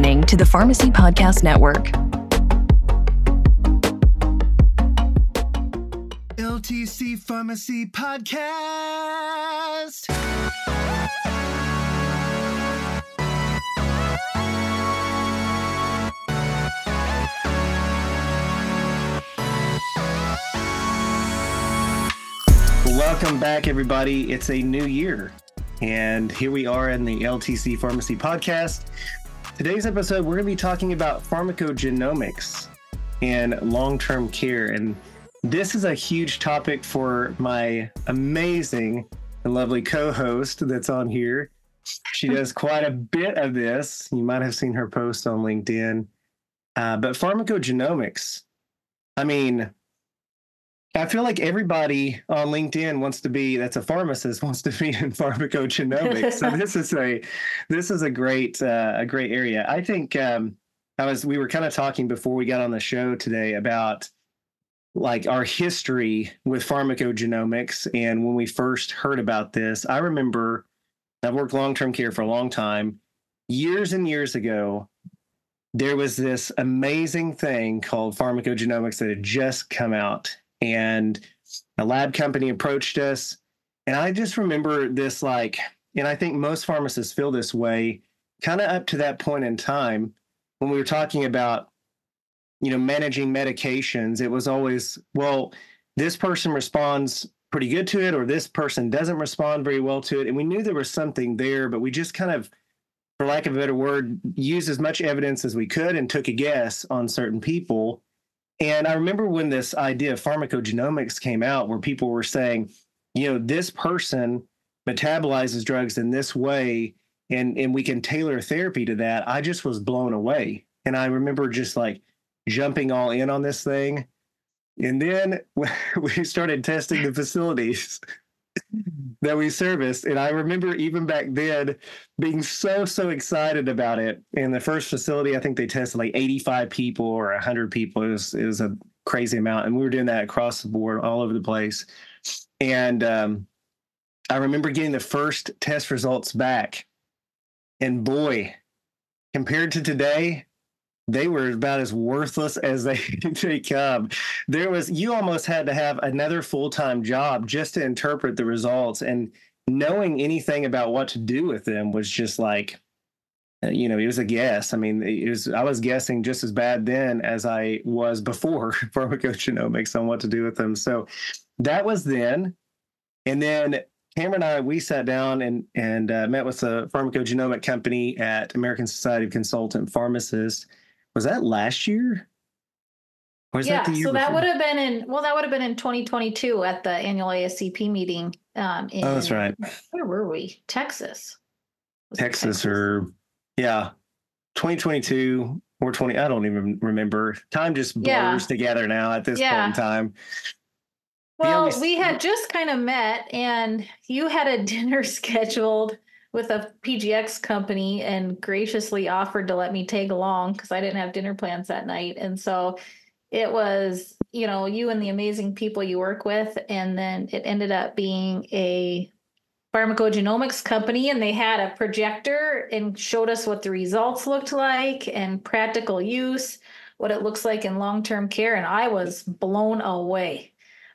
listening to the Pharmacy Podcast Network. LTC Pharmacy Podcast. Welcome back, everybody. It's a new year, and here we are in the LTC Pharmacy Podcast. Today's episode, we're going to be talking about pharmacogenomics and long term care. And this is a huge topic for my amazing and lovely co host that's on here. She does quite a bit of this. You might have seen her post on LinkedIn. Uh, but pharmacogenomics, I mean, I feel like everybody on LinkedIn wants to be that's a pharmacist wants to be in pharmacogenomics. so this is a this is a great uh, a great area. I think um, I was we were kind of talking before we got on the show today about like our history with pharmacogenomics and when we first heard about this. I remember I've worked long term care for a long time. Years and years ago, there was this amazing thing called pharmacogenomics that had just come out and a lab company approached us. And I just remember this like, and I think most pharmacists feel this way kind of up to that point in time when we were talking about, you know, managing medications. It was always, well, this person responds pretty good to it, or this person doesn't respond very well to it. And we knew there was something there, but we just kind of, for lack of a better word, used as much evidence as we could and took a guess on certain people and I remember when this idea of pharmacogenomics came out, where people were saying, you know, this person metabolizes drugs in this way, and and we can tailor therapy to that. I just was blown away, and I remember just like jumping all in on this thing. And then we started testing the facilities that we serviced. And I remember even back then being so, so excited about it. In the first facility, I think they tested like 85 people or 100 people. It was, it was a crazy amount. And we were doing that across the board, all over the place. And um, I remember getting the first test results back. And boy, compared to today, they were about as worthless as they they come. There was you almost had to have another full time job just to interpret the results, and knowing anything about what to do with them was just like, uh, you know, it was a guess. I mean, it was I was guessing just as bad then as I was before pharmacogenomics on what to do with them. So that was then, and then Cameron and I, we sat down and and uh, met with a pharmacogenomic company at American Society of Consultant Pharmacists was that last year? Or yeah, that year so that would have been in well, that would have been in 2022 at the annual ASCP meeting. Um, in, oh, that's right. Where were we? Texas. Texas, Texas, or yeah, 2022 or 20. I don't even remember. Time just blurs yeah. together now at this yeah. point in time. Well, we had just kind of met, and you had a dinner scheduled with a PGX company and graciously offered to let me tag along because I didn't have dinner plans that night. And so it was, you know, you and the amazing people you work with. And then it ended up being a pharmacogenomics company and they had a projector and showed us what the results looked like and practical use, what it looks like in long term care. And I was blown away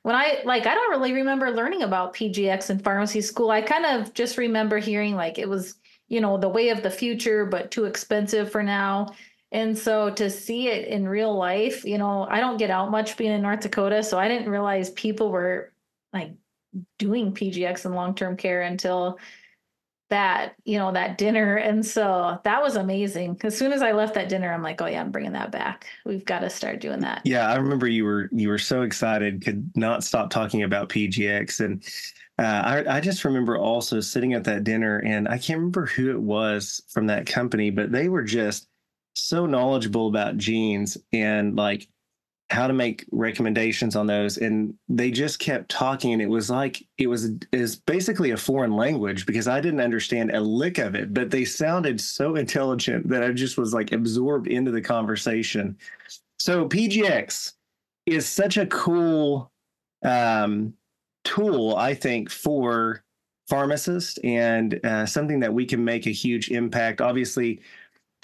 when I like, I don't really remember learning about PGX in pharmacy school. I kind of just remember hearing like it was, you know, the way of the future, but too expensive for now. And so to see it in real life, you know, I don't get out much being in North Dakota. So I didn't realize people were like doing PGX in long term care until that you know that dinner. And so that was amazing. As soon as i left that dinner i'm like oh yeah i'm bringing that back. We've got to start doing that. Yeah i remember you were you were so excited could not stop talking about pgx and uh, I, I just remember also sitting at that dinner and i can't remember who it was from that company but they were just so knowledgeable about genes and like how to make recommendations on those and they just kept talking and it was like it was is basically a foreign language because i didn't understand a lick of it but they sounded so intelligent that i just was like absorbed into the conversation. So pgx is such a cool um, tool i think for pharmacists and uh, something that we can make a huge impact. Obviously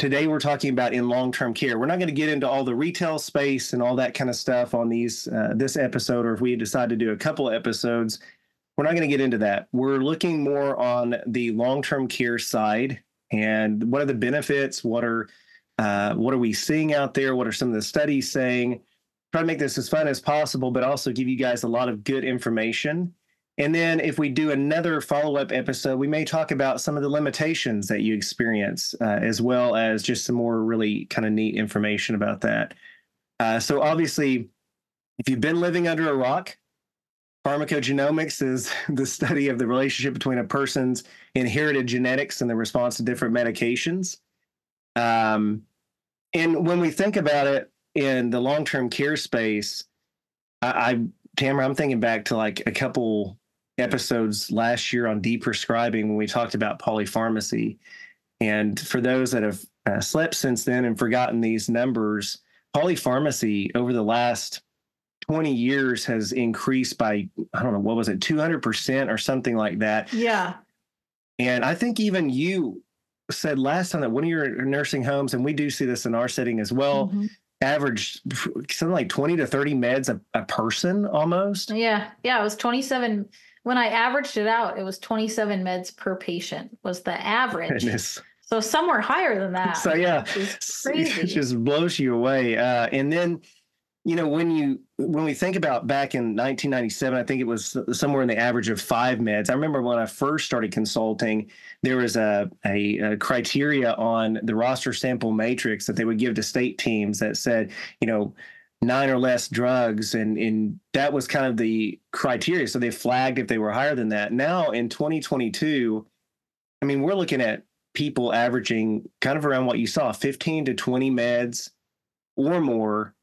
today we're talking about in long-term care. We're not going to get into all the retail space and all that kind of stuff on these uh, this episode, or if we decide to do a couple episodes, we're not going to get into that. We're looking more on the long-term care side and what are the benefits? What are uh, what are we seeing out there? What are some of the studies saying? Try to make this as fun as possible, but also give you guys a lot of good information. And then if we do another follow up episode, we may talk about some of the limitations that you experience, uh, as well as just some more really kind of neat information about that. Uh, so, obviously, if you've been living under a rock, pharmacogenomics is the study of the relationship between a person's inherited genetics and the response to different medications. Um, and when we think about it in the long term care space, I, I Tamara, I'm thinking back to like a couple episodes last year on deprescribing when we talked about polypharmacy. And for those that have uh, slept since then and forgotten these numbers, polypharmacy over the last 20 years has increased by, I don't know, what was it, 200% or something like that. Yeah. And I think even you said last time that one of your nursing homes, and we do see this in our setting as well, mm-hmm. averaged something like 20 to 30 meds a, a person almost. Yeah. Yeah. It was 27 when I averaged it out, it was 27 meds per patient was the average. Goodness. So somewhere higher than that. So yeah, it just blows you away. Uh, and then, you know, when you when we think about back in 1997, I think it was somewhere in the average of five meds. I remember when I first started consulting, there was a, a, a criteria on the roster sample matrix that they would give to state teams that said, you know, nine or less drugs and and that was kind of the criteria. So they flagged if they were higher than that. Now in 2022 i mean we're looking at people averaging kind of around what you saw 15 to 20 meds or more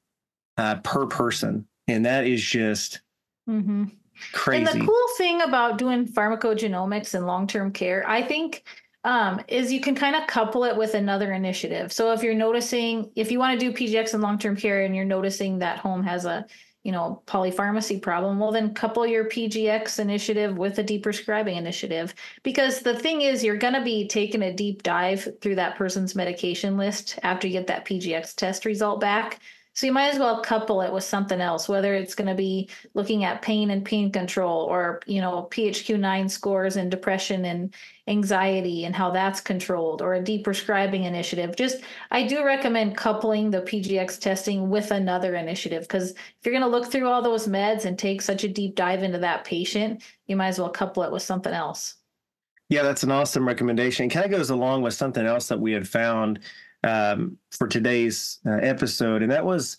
uh, per person. And that is just mm-hmm. crazy and the cool thing about doing pharmacogenomics and long-term care i think um, is you can kind of couple it with another initiative. So if you're noticing, if you want to do PGX and long-term care and you're noticing that home has a, you know, polypharmacy problem, well, then couple your PGX initiative with a deprescribing initiative. Because the thing is, you're going to be taking a deep dive through that person's medication list after you get that PGX test result back. So you might as well couple it with something else, whether it's going to be looking at pain and pain control or, you know, PHQ-9 scores and depression and anxiety and how that's controlled or a deprescribing initiative. Just I do recommend coupling the PGX testing with another initiative because if you're going to look through all those meds and take such a deep dive into that patient, you might as well couple it with something else. Yeah, that's an awesome recommendation. It kind of goes along with something else that we had found um, for today's uh, episode, and that was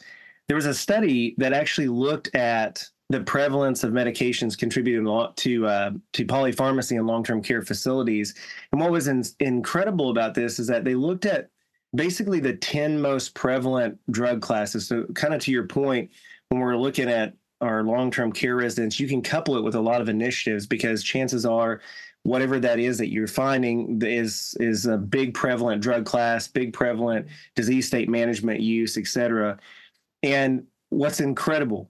there was a study that actually looked at the prevalence of medications contributing a lot to uh, to polypharmacy in long-term care facilities. And what was in, incredible about this is that they looked at basically the 10 most prevalent drug classes. So kind of to your point, when we're looking at our long-term care residents, you can couple it with a lot of initiatives because chances are whatever that is that you're finding is is a big prevalent drug class, big prevalent disease state management use, et cetera. And what's incredible,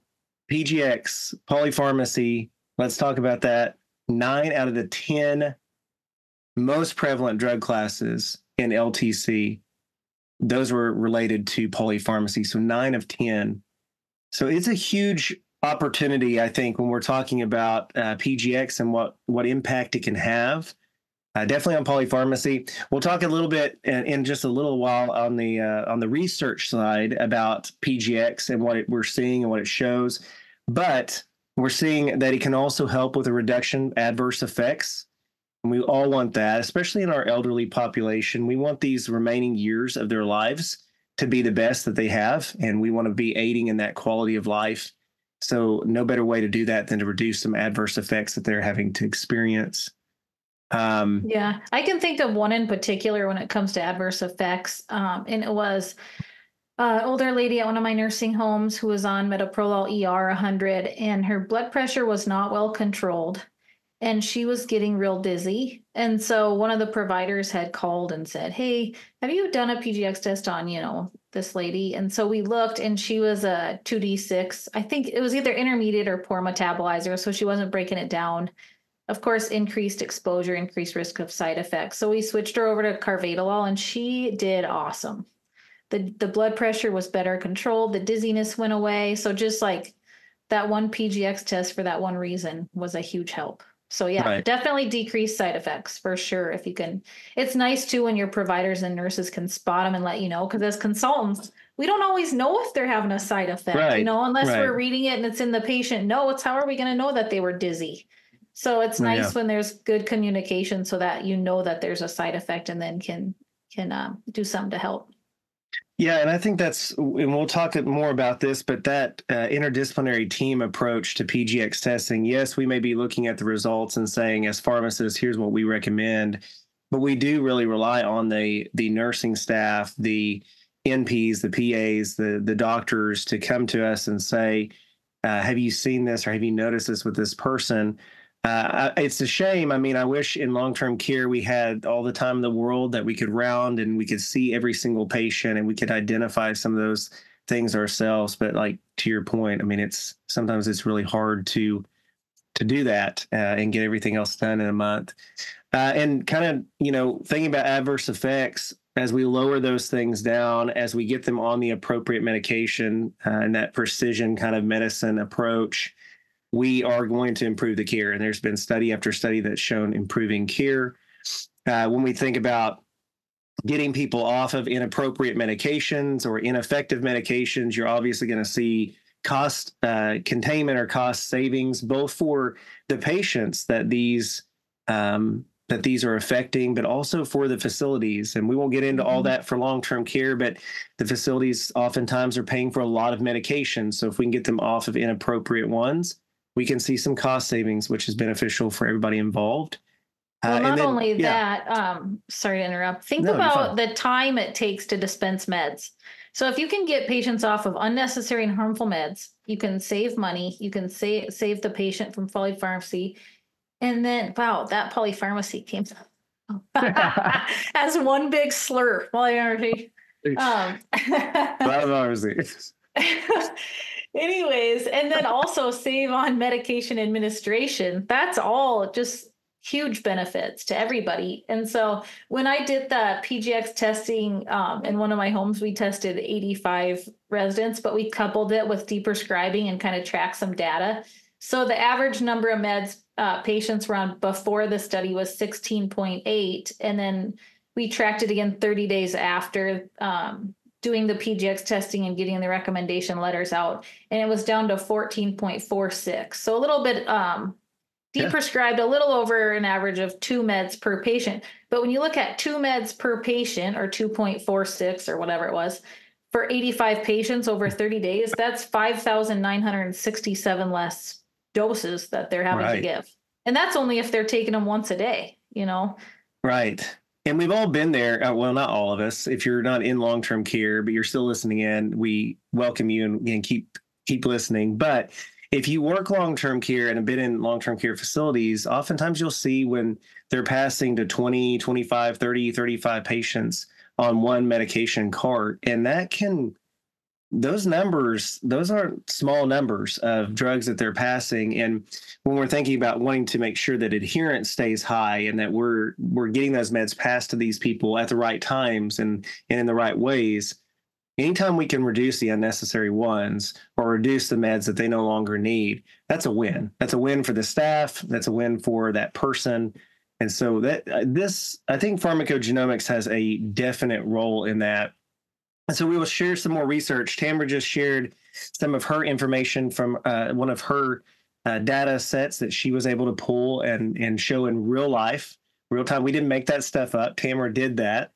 PGX, polypharmacy, let's talk about that. Nine out of the 10 most prevalent drug classes in LTC, those were related to polypharmacy. So nine of 10. So it's a huge opportunity, I think, when we're talking about uh, PGX and what what impact it can have. Uh, definitely on polypharmacy. We'll talk a little bit in, in just a little while on the uh, on the research side about PGX and what it, we're seeing and what it shows. But we're seeing that it can also help with a reduction adverse effects. And we all want that, especially in our elderly population. We want these remaining years of their lives to be the best that they have, and we want to be aiding in that quality of life so, no better way to do that than to reduce some adverse effects that they're having to experience. Um, yeah, I can think of one in particular when it comes to adverse effects. Um, and it was an older lady at one of my nursing homes who was on metoprolol ER 100, and her blood pressure was not well controlled. And she was getting real dizzy. And so one of the providers had called and said, Hey, have you done a PGX test on, you know, this lady. And so we looked and she was a 2D6. I think it was either intermediate or poor metabolizer. So she wasn't breaking it down of course, increased exposure, increased risk of side effects. So we switched her over to carvedilol, and she did awesome. the The blood pressure was better controlled. The dizziness went away. So just like that one PGX test for that one reason was a huge help. So yeah, right. definitely decrease side effects for sure. If you can, it's nice too when your providers and nurses can spot them and let you know. Because as consultants, we don't always know if they're having a side effect, right. you know, unless right. we're reading it and it's in the patient notes. How are we going to know that they were dizzy? So it's nice yeah. when there's good communication so that you know that there's a side effect and then can can um, do something to help. Yeah, and I think that's, and we'll talk more about this, but that uh, interdisciplinary team approach to PGX testing, yes, we may be looking at the results and saying, as pharmacists, here's what we recommend, but we do really rely on the the nursing staff, the NPs, the PAs, the the doctors to come to us and say, uh, "Have you seen this or have you noticed this with this person?" Uh, it's a shame. I mean, I wish in long term care we had all the time in the world that we could round and we could see every single patient and we could identify some of those things ourselves. But like to your point, I mean, it's sometimes it's really hard to to do that uh, and get everything else done in a month. Uh, and kind of you know thinking about adverse effects as we lower those things down, as we get them on the appropriate medication uh, and that precision kind of medicine approach we are going to improve the care. And there's been study after study that's shown improving care. Uh, when we think about getting people off of inappropriate medications or ineffective medications, you're obviously going to see cost uh, containment or cost savings, both for the patients that these um, that these are affecting, but also for the facilities. And we won't get into all mm-hmm. that for long term care, but the facilities oftentimes are paying for a lot of medications. So if we can get them off of inappropriate ones, we can see some cost savings, which is beneficial for everybody involved. Well, uh, not then, only yeah. that, um, sorry to interrupt. Think no, about the time it takes to dispense meds. So if you can get patients off of unnecessary and harmful meds, you can save money. You can save save the patient from polypharmacy, and then wow, that polypharmacy came up as one big slur. Polypharmacy. Um, polypharmacy. Anyways, and then also save on medication administration. That's all just huge benefits to everybody. And so when I did the PGX testing um, in one of my homes, we tested 85 residents, but we coupled it with deprescribing and kind of tracked some data. So the average number of meds uh, patients were on before the study was 16.8. And then we tracked it again 30 days after um, doing the PGX testing and getting the recommendation letters out, and it was down to 14.46. So a little bit um, deprescribed, yeah. a little over an average of two meds per patient. But when you look at two meds per patient, or 2.46 or whatever it was, for 85 patients over 30 days, that's 5,967 less doses that they're having right. to give. And that's only if they're taking them once a day, you know? Right and we've all been there. Uh, well, not all of us. If you're not in long term care, but you're still listening in, we welcome you and, and keep keep listening. But if you work long term care and have been in long term care facilities, oftentimes you'll see when they're passing to 20, 25, 30, 35 patients on one medication cart. And that can those numbers those aren't small numbers of drugs that they're passing. And when we're thinking about wanting to make sure that adherence stays high and that we're we're getting those meds passed to these people at the right times and and in the right ways anytime we can reduce the unnecessary ones or reduce the meds that they no longer need that's a win. That's a win for the staff. That's a win for that person. And so that uh, this i think pharmacogenomics has a definite role in that and so we will share some more research. Tamara just shared some of her information from uh, one of her uh, data sets that she was able to pull and and show in real life, real time. We didn't make that stuff up. Tamara did that.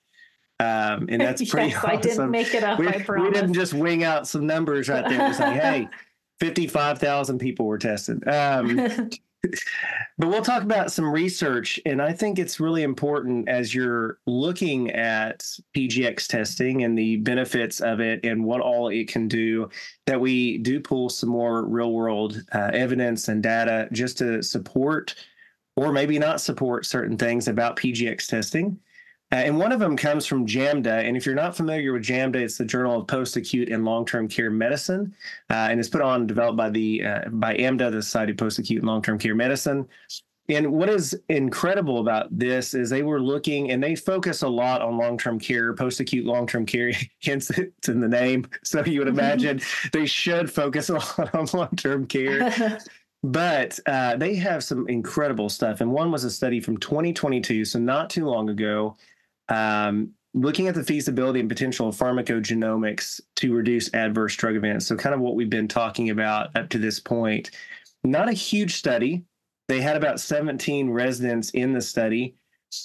Um, and that's pretty yes, awesome. I didn't make it up. We. We didn't just wing out some numbers right there. Just like, hey, fifty-five thousand people were tested. Um, but we'll talk about some research. And I think it's really important as you're looking at PGX testing and the benefits of it and what all it can do, that we do pull some more real world uh, evidence and data just to support or maybe not support certain things about PGX testing. Uh, and one of them comes from JAMDA. And if you're not familiar with JAMDA, it's the Journal of Post Acute and Long Term Care Medicine, uh, and it's put on and developed by the uh, by AMDA, the Society of Post Acute and Long Term Care Medicine. And what is incredible about this is they were looking and they focus a lot on long term care, post acute long term care, hence it's in the name. So you would imagine they should focus a lot on long term care. but uh, they have some incredible stuff. And one was a study from 2022, so not too long ago, um, looking at the feasibility and potential of pharmacogenomics to reduce adverse drug events. So, kind of what we've been talking about up to this point. Not a huge study, they had about 17 residents in the study.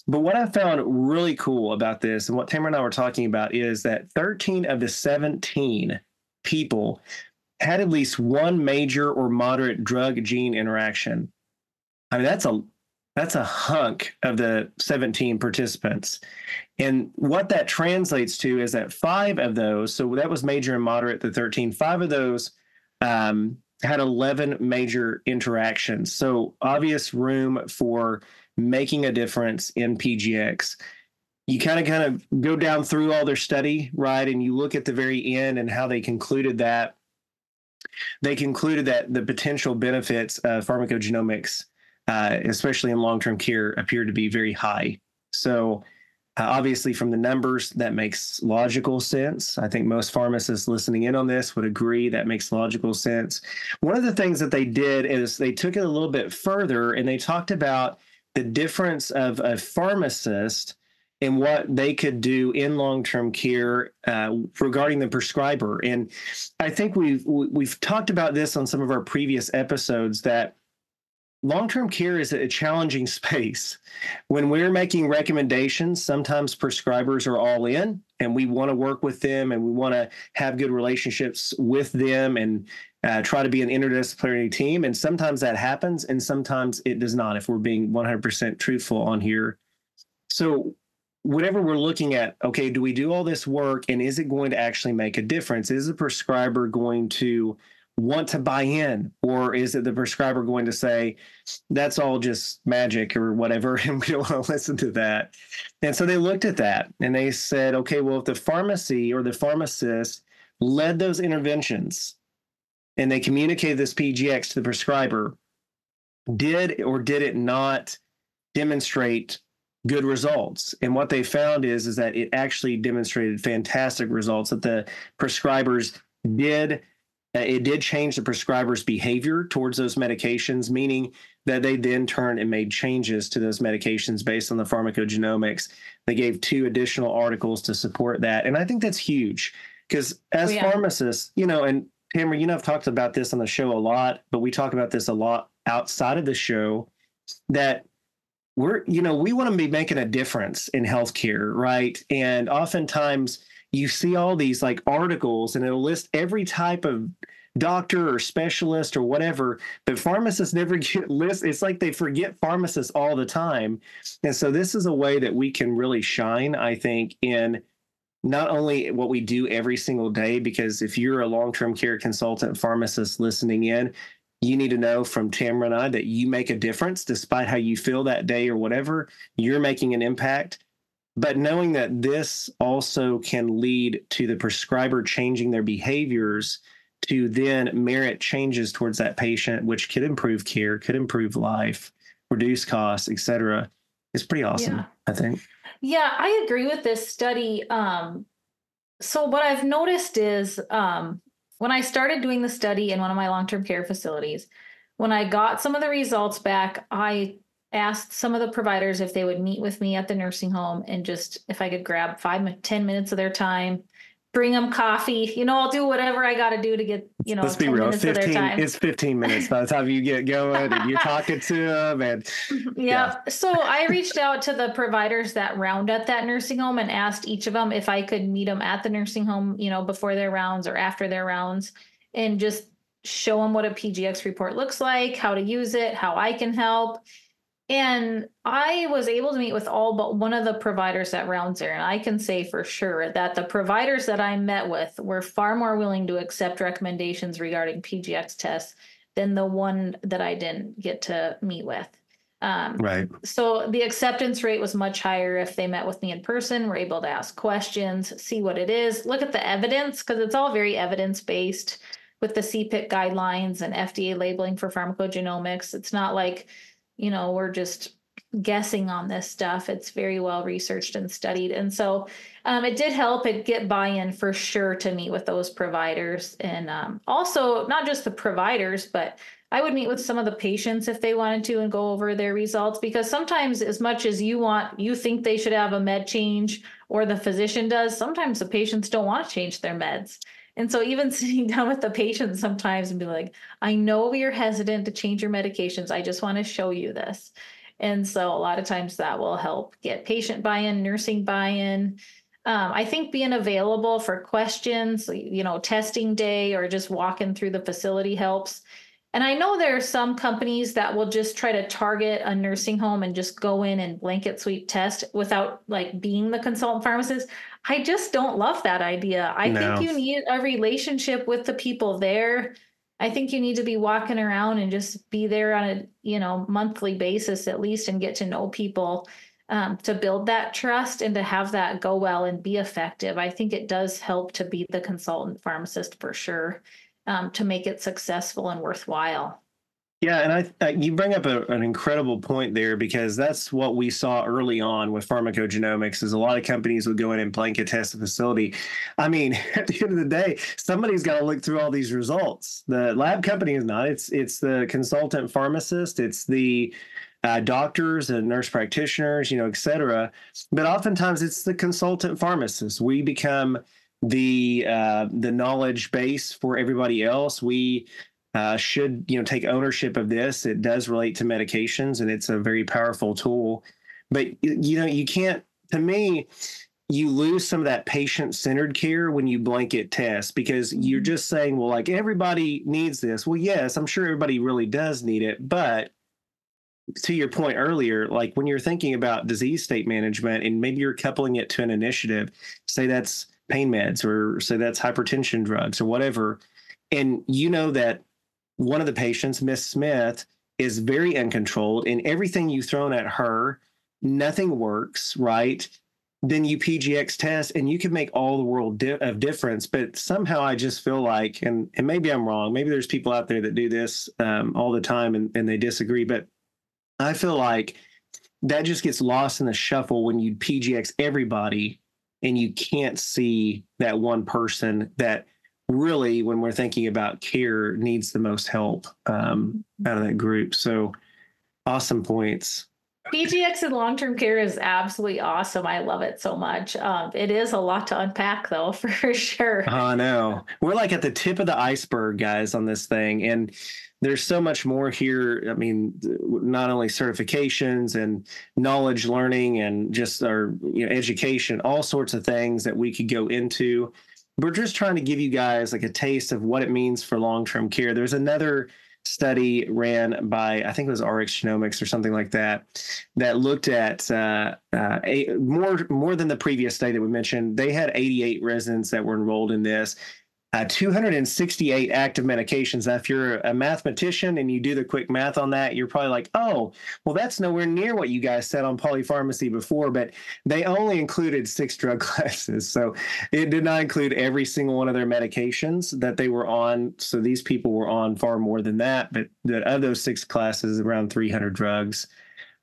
But what I found really cool about this, and what Tamara and I were talking about, is that 13 of the 17 people had at least one major or moderate drug gene interaction. I mean, that's a that's a hunk of the 17 participants. And what that translates to is that five of those, so that was major and moderate, the 13, five of those um, had 11 major interactions. So obvious room for making a difference in PGX. You kind of kind of go down through all their study, right? And you look at the very end and how they concluded that. They concluded that the potential benefits of pharmacogenomics, uh, especially in long-term care, appear to be very high. So uh, obviously, from the numbers, that makes logical sense. I think most pharmacists listening in on this would agree that makes logical sense. One of the things that they did is they took it a little bit further and they talked about the difference of a pharmacist and what they could do in long-term care uh, regarding the prescriber. And I think we've we've talked about this on some of our previous episodes that long-term care is a challenging space. When we're making recommendations sometimes prescribers are all in and we want to work with them and we want to have good relationships with them and uh, try to be an interdisciplinary team and sometimes that happens and sometimes it does not if we're being 100% truthful on here. So whenever we're looking at okay do we do all this work and is it going to actually make a difference? Is the prescriber going to want to buy in? Or is it the prescriber going to say that's all just magic or whatever and we don't want to listen to that? And so they looked at that and they said okay well if the pharmacy or the pharmacist led those interventions and they communicated this pgx to the prescriber did or did it not demonstrate good results? And what they found is is that it actually demonstrated fantastic results that the prescribers did Uh, it did change the prescriber's behavior towards those medications, meaning that they then turned and made changes to those medications based on the pharmacogenomics. They gave two additional articles to support that. And I think that's huge because as oh, yeah. pharmacists, you know, and Tamara, you know, I've talked about this on the show a lot, but we talk about this a lot outside of the show that we're, you know, we want to be making a difference in healthcare, right? And oftentimes, you see all these like articles and it'll list every type of doctor or specialist or whatever, but pharmacists never get list. It's like they forget pharmacists all the time. And so this is a way that we can really shine, I think, in not only what we do every single day, because if you're a long-term care consultant pharmacist listening in, you need to know from Tamara and I that you make a difference despite how you feel that day or whatever. You're making an impact but knowing that this also can lead to the prescriber changing their behaviors to then merit changes towards that patient, which could improve care, could improve life, reduce costs, etc., is pretty awesome. Yeah. I think. Yeah, I agree with this study. Um, so what I've noticed is um, when I started doing the study in one of my long-term care facilities, when I got some of the results back, I asked some of the providers if they would meet with me at the nursing home and just if I could grab five, ten minutes of their time, bring them coffee. You know, I'll do whatever I got to do to get, you know, let's be real. 15, it's 15 minutes by the time you get going and you're talking to them. And mm-hmm, yeah. yeah. So I reached out to the providers that round at that nursing home and asked each of them if I could meet them at the nursing home, you know, before their rounds or after their rounds and just show them what a PGX report looks like, how to use it, how I can help and I was able to meet with all but one of the providers at Rounds there. And I can say for sure that the providers that I met with were far more willing to accept recommendations regarding PGX tests than the one that I didn't get to meet with. Um, right. So the acceptance rate was much higher if they met with me in person, were able to ask questions, see what it is, look at the evidence, because it's all very evidence based with the CPIC guidelines and FDA labeling for pharmacogenomics. It's not like you know, we're just guessing on this stuff. It's very well researched and studied. And so um, it did help it get buy-in for sure to meet with those providers. And um, also not just the providers, but I would meet with some of the patients if they wanted to and go over their results because sometimes as much as you want you think they should have a med change or the physician does, sometimes the patients don't want to change their meds. And so even sitting down with the patient sometimes and be like, I know you're hesitant to change your medications. I just want to show you this. And so a lot of times that will help get patient buy-in, nursing buy-in. Um, I think being available for questions, you know, testing day or just walking through the facility helps. And I know there are some companies that will just try to target a nursing home and just go in and blanket sweep test without like being the consultant pharmacist. I just don't love that idea. I no. think you need a relationship with the people there. I think you need to be walking around and just be there on a, you know, monthly basis at least and get to know people um, to build that trust and to have that go well and be effective. I think it does help to be the consultant pharmacist for sure um, to make it successful and worthwhile. Yeah, and I, I you bring up a, an incredible point there because that's what we saw early on with pharmacogenomics. Is a lot of companies would go in and blanket test a facility. I mean, at the end of the day, somebody's got to look through all these results. The lab company is not. It's it's the consultant pharmacist. It's the uh, doctors and nurse practitioners, you know, et cetera. But oftentimes it's the consultant pharmacist. We become the uh, the knowledge base for everybody else. We uh, should you know take ownership of this. It does relate to medications, and it's a very powerful tool. But you know you can't. To me, you lose some of that patient centered care when you blanket test because you're mm-hmm. just saying, well, like everybody needs this. Well, yes, I'm sure everybody really does need it, but to your point earlier, like when you're thinking about disease state management and maybe you're coupling it to an initiative, say that's pain meds or say that's hypertension drugs or whatever. And you know that one of the patients, Miss Smith, is very uncontrolled and everything you've thrown at her, nothing works, right? Then you PGX test and you can make all the world di- of difference. But somehow I just feel like, and, and maybe I'm wrong, maybe there's people out there that do this um, all the time and, and they disagree, but I feel like that just gets lost in the shuffle when you PGX everybody and you can't see that one person that really, when we're thinking about care, needs the most help um, out of that group. So, awesome points. PGX in long term care is absolutely awesome. I love it so much. Um, it is a lot to unpack, though, for sure. I know. We're like at the tip of the iceberg, guys, on this thing. And there's so much more here. I mean, not only certifications and knowledge learning and just our you know, education, all sorts of things that we could go into. We're just trying to give you guys like a taste of what it means for long term care. There's another study ran by I think it was RX Genomics or something like that that looked at uh, uh, a, more more than the previous study that we mentioned. They had 88 residents that were enrolled in this, uh, 268 active medications. Now, if you're a mathematician and you do the quick math on that, you're probably like, oh, well, that's nowhere near what you guys said on polypharmacy before, but they only included six drug classes. So it did not include every single one of their medications that they were on. So these people were on far more than that, but the, of those six classes, around 300 drugs.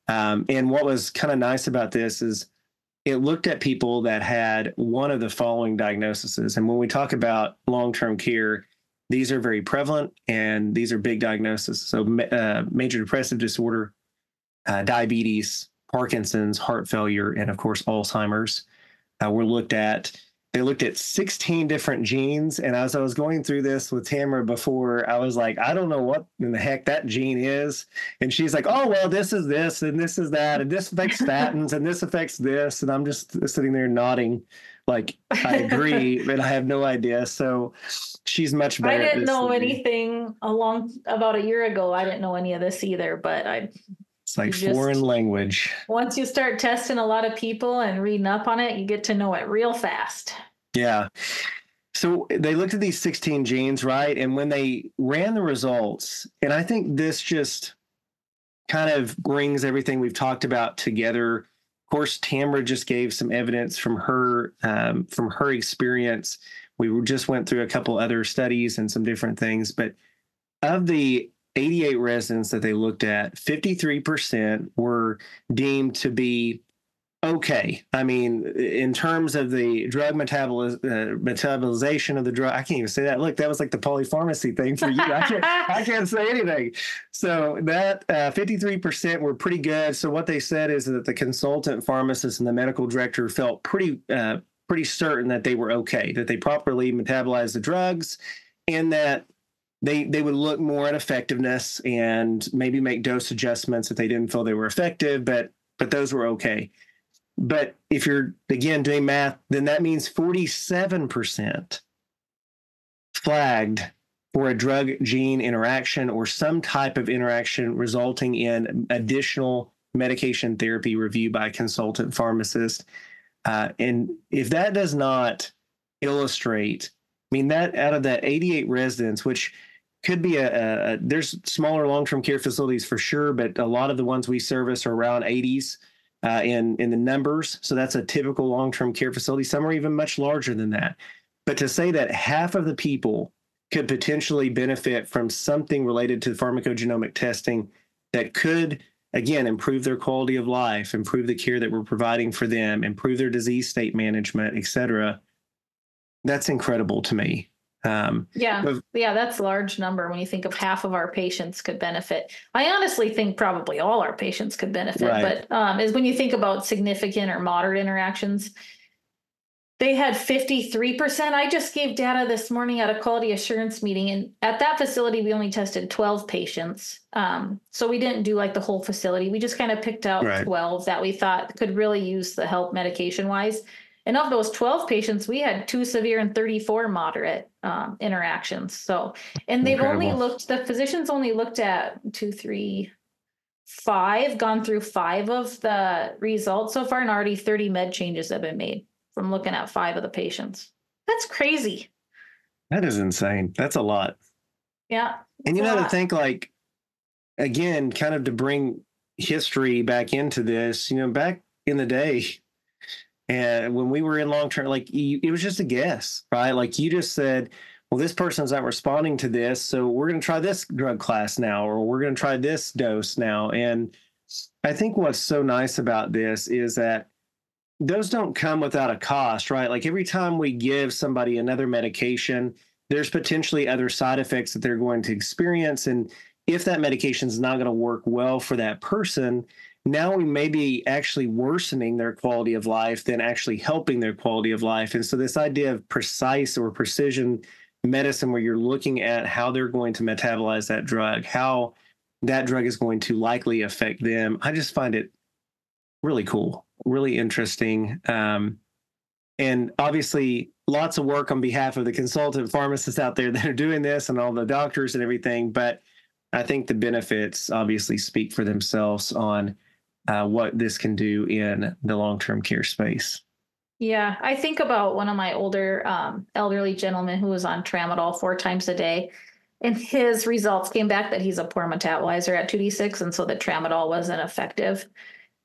Um, and what was kind of nice about this is it looked at people that had one of the following diagnoses. And when we talk about long term care, these are very prevalent and these are big diagnoses. So, uh, major depressive disorder, uh, diabetes, Parkinson's, heart failure, and of course, Alzheimer's uh, were looked at they looked at 16 different genes. And as I was going through this with Tamara before, I was like, I don't know what in the heck that gene is. And she's like, oh, well, this is this and this is that. And this affects statins and this affects this. And I'm just sitting there nodding like I agree, but I have no idea. So she's much better. I didn't know anything along about a year ago. I didn't know any of this either, but I it's like just, foreign language. Once you start testing a lot of people and reading up on it, you get to know it real fast. Yeah. So they looked at these 16 genes, right? And when they ran the results, and I think this just kind of brings everything we've talked about together. Of course, Tamara just gave some evidence from her um, from her experience. We just went through a couple other studies and some different things, but of the 88 residents that they looked at, 53% were deemed to be okay. I mean, in terms of the drug metaboliz- uh, metabolization of the drug, I can't even say that. Look, that was like the polypharmacy thing for you. I can't, I can't say anything. So that uh, 53% were pretty good. So what they said is that the consultant pharmacist and the medical director felt pretty, uh, pretty certain that they were okay, that they properly metabolized the drugs, and that they they would look more at effectiveness and maybe make dose adjustments if they didn't feel they were effective, but but those were okay. But if you're again doing math, then that means 47% flagged for a drug gene interaction or some type of interaction resulting in additional medication therapy review by a consultant pharmacist. Uh, and if that does not illustrate, I mean, that out of that 88 residents, which could be a, a there's smaller long-term care facilities for sure, but a lot of the ones we service are around 80s uh, in in the numbers. So that's a typical long-term care facility. Some are even much larger than that. But to say that half of the people could potentially benefit from something related to pharmacogenomic testing that could again improve their quality of life improve the care that we're providing for them improve their disease state management et cetera that's incredible to me um, yeah, but, yeah, that's a large number when you think of half of our patients could benefit. I honestly think probably all our patients could benefit, right. but um, is when you think about significant or moderate interactions, they had 53%. I just gave data this morning at a quality assurance meeting, and at that facility, we only tested 12 patients. Um, so we didn't do like the whole facility. We just kind of picked out right. 12 that we thought could really use the help medication wise. And of those 12 patients, we had two severe and 34 moderate um, interactions. So, and they've Incredible. only looked, the physicians only looked at two, three, five, gone through five of the results so far, and already 30 med changes have been made from looking at five of the patients. That's crazy. That is insane. That's a lot. Yeah. And you know, to think like, again, kind of to bring history back into this, you know, back in the day, and when we were in long term, like it was just a guess, right? Like you just said, well, this person's not responding to this, so we're going to try this drug class now, or we're going to try this dose now. And I think what's so nice about this is that those don't come without a cost, right? Like every time we give somebody another medication, there's potentially other side effects that they're going to experience. And if that medication is not going to work well for that person, now we may be actually worsening their quality of life than actually helping their quality of life. And so, this idea of precise or precision medicine, where you're looking at how they're going to metabolize that drug, how that drug is going to likely affect them, I just find it really cool, really interesting. Um, and obviously, lots of work on behalf of the consultant pharmacists out there that are doing this and all the doctors and everything. But I think the benefits obviously speak for themselves on uh, what this can do in the long term care space. Yeah, I think about one of my older um, elderly gentlemen who was on tramadol four times a day, and his results came back that he's a poor metabolizer at 2d6, and so the tramadol wasn't effective.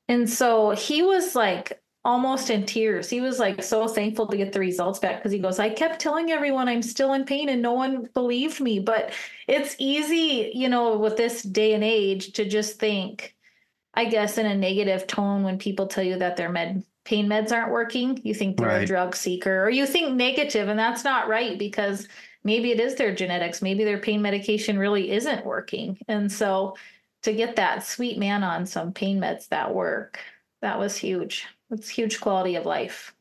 And so he was like almost in tears. He was like so thankful to get the results back because he goes, I kept telling everyone I'm still in pain and no one believed me. But it's easy, you know, with this day and age to just think, I guess, in a negative tone when people tell you that their med pain meds aren't working. You think they're right. a drug seeker, or you think negative, and that's not right because maybe it is their genetics. Maybe their pain medication really isn't working, and so to get that sweet man on some pain meds that work, that was huge. It's huge quality of life.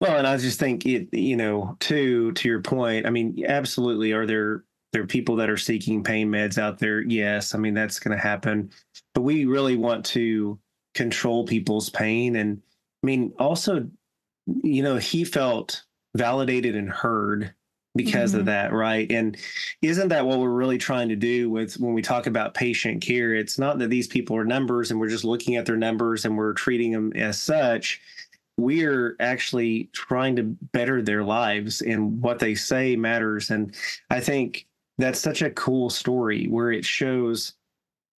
Well, and I just think it, you know, to to your point, I mean, absolutely. Are there there are people that are seeking pain meds out there. Yes, I mean that's going to happen, but we really want to control people's pain. And I mean, also, you know, he felt validated and heard because mm-hmm. of that, right? And isn't that what we're really trying to do with when we talk about patient care? It's not that these people are numbers and we're just looking at their numbers and we're treating them as such we're actually trying to better their lives and what they say matters and i think that's such a cool story where it shows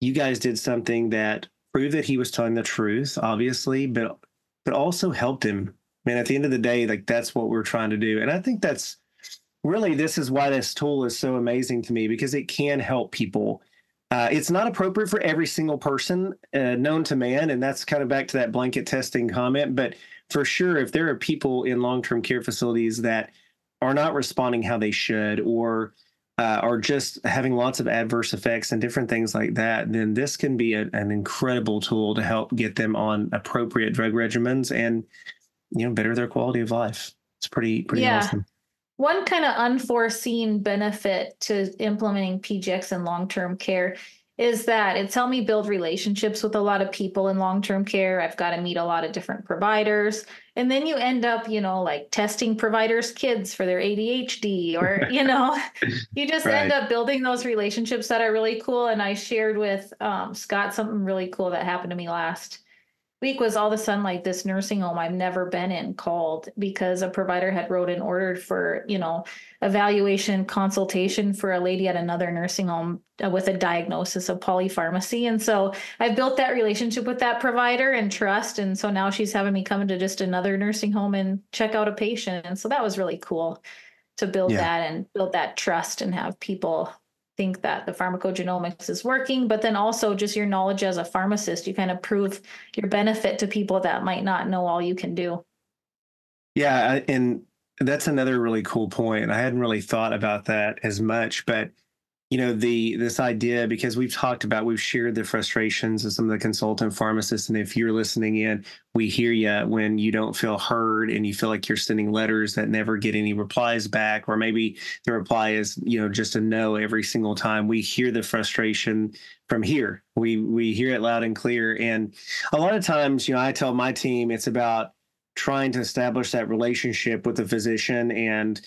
you guys did something that proved that he was telling the truth, obviously, but but also helped him. Man, at the end of the day, like that's what we're trying to do. And I think that's really this is why this tool is so amazing to me because it can help people Uh, it's not appropriate for every single person uh, known to man, and that's kind of back to that blanket testing comment. But for sure, if there are people in long-term care facilities that are not responding how they should, or uh, are just having lots of adverse effects and different things like that, then this can be a, an incredible tool to help get them on appropriate drug regimens and you know better their quality of life. It's pretty pretty yeah. awesome. One kind of unforeseen benefit to implementing PGX in long term care is that it's helped me build relationships with a lot of people in long term care. I've got to meet a lot of different providers. And then you end up, you know, like testing providers' kids for their ADHD, or, you know, you just right. end up building those relationships that are really cool. And I shared with um, Scott something really cool that happened to me last week was all of a sudden like this nursing home I've never been in called because a provider had wrote and ordered for, you know, evaluation consultation for a lady at another nursing home uh, with a diagnosis of polypharmacy. And so I've built that relationship with that provider and trust. And so now she's having me come into just another nursing home and check out a patient. And so that was really cool to build yeah. that and build that trust and have people think that the pharmacogenomics is working, but then also just your knowledge as a pharmacist, you kind of prove your benefit to people that might not know all you can do. Yeah, and that's another really cool point. I hadn't really thought about that as much, but you know the this idea because we've talked about we've shared the frustrations of some of the consultant pharmacists and if you're listening in we hear you when you don't feel heard and you feel like you're sending letters that never get any replies back or maybe the reply is you know just a no every single time. We hear the frustration from here. We we hear it loud and clear and a lot of times you know i tell my team it's about trying to establish that relationship with the physician and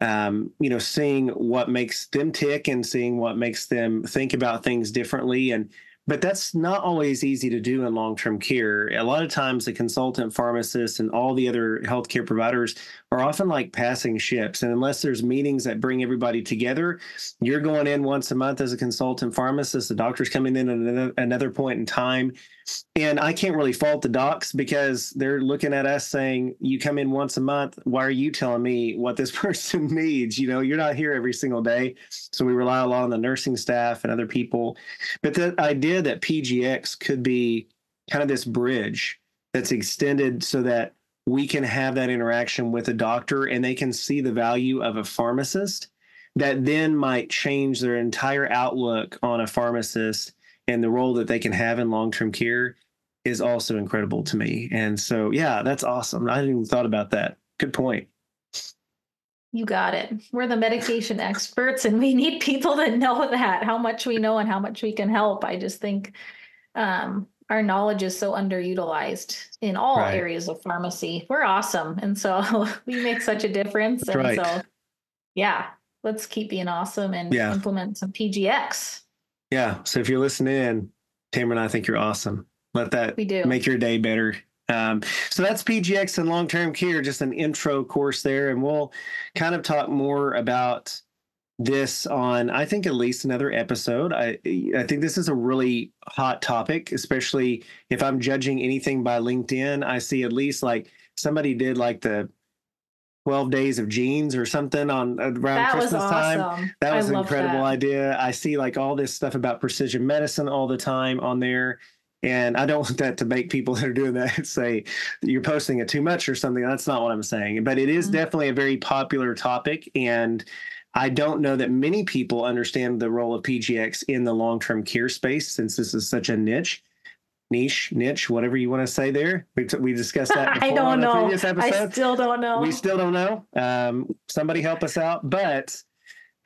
um, you know, seeing what makes them tick and seeing what makes them think about things differently. And but that's not always easy to do in long-term care. A lot of times the consultant pharmacist and all the other healthcare providers are often like passing ships. And unless there's meetings that bring everybody together, you're going in once a month as a consultant pharmacist, the doctor's coming in at another point in time. And I can't really fault the docs because they're looking at us saying, You come in once a month. Why are you telling me what this person needs? You know, you're not here every single day. So we rely a lot on the nursing staff and other people. But the idea that PGX could be kind of this bridge that's extended so that we can have that interaction with a doctor and they can see the value of a pharmacist that then might change their entire outlook on a pharmacist and the role that they can have in long-term care is also incredible to me. And so, yeah, that's awesome. I hadn't even thought about that. Good point. You got it. We're the medication experts, and we need people that know that how much we know and how much we can help. I just think um, our knowledge is so underutilized in all right. areas of pharmacy. We're awesome, and so we make such a difference. That's and right. so, yeah, let's keep being awesome and yeah. implement some PGX. Yeah. So if you're listening in, Tamara and I think you're awesome. Let that we do. make your day better. Um, so that's PGX and long term care, just an intro course there. And we'll kind of talk more about this on I think at least another episode. I I think this is a really hot topic, especially if I'm judging anything by LinkedIn. I see at least like somebody did like the 12 days of genes or something on around that Christmas awesome. time. That was an incredible that. idea. I see like all this stuff about precision medicine all the time on there. And I don't want that to make people that are doing that say you're posting it too much or something. That's not what I'm saying. But it is mm-hmm. definitely a very popular topic. And I don't know that many people understand the role of PGX in the long term care space since this is such a niche niche, niche, whatever you want to say there. We, t- we discussed that I don't know. previous episode. I still don't know. We still don't know. Um, somebody help us out. But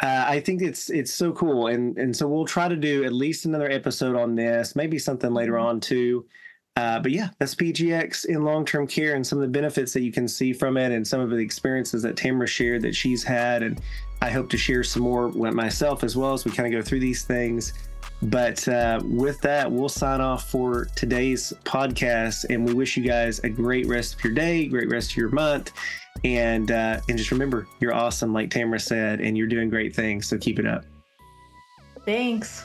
uh, I think it's it's so cool, and and so we'll try to do at least another episode on this, maybe something later mm-hmm. on too. Uh, but yeah, that's PGX in long term care and some of the benefits that you can see from it, and some of the experiences that Tamara shared that she's had, and I hope to share some more with myself as well as we kind of go through these things. But uh, with that, we'll sign off for today's podcast, and we wish you guys a great rest of your day, great rest of your month, and uh, and just remember, you're awesome, like Tamara said, and you're doing great things. So keep it up. Thanks.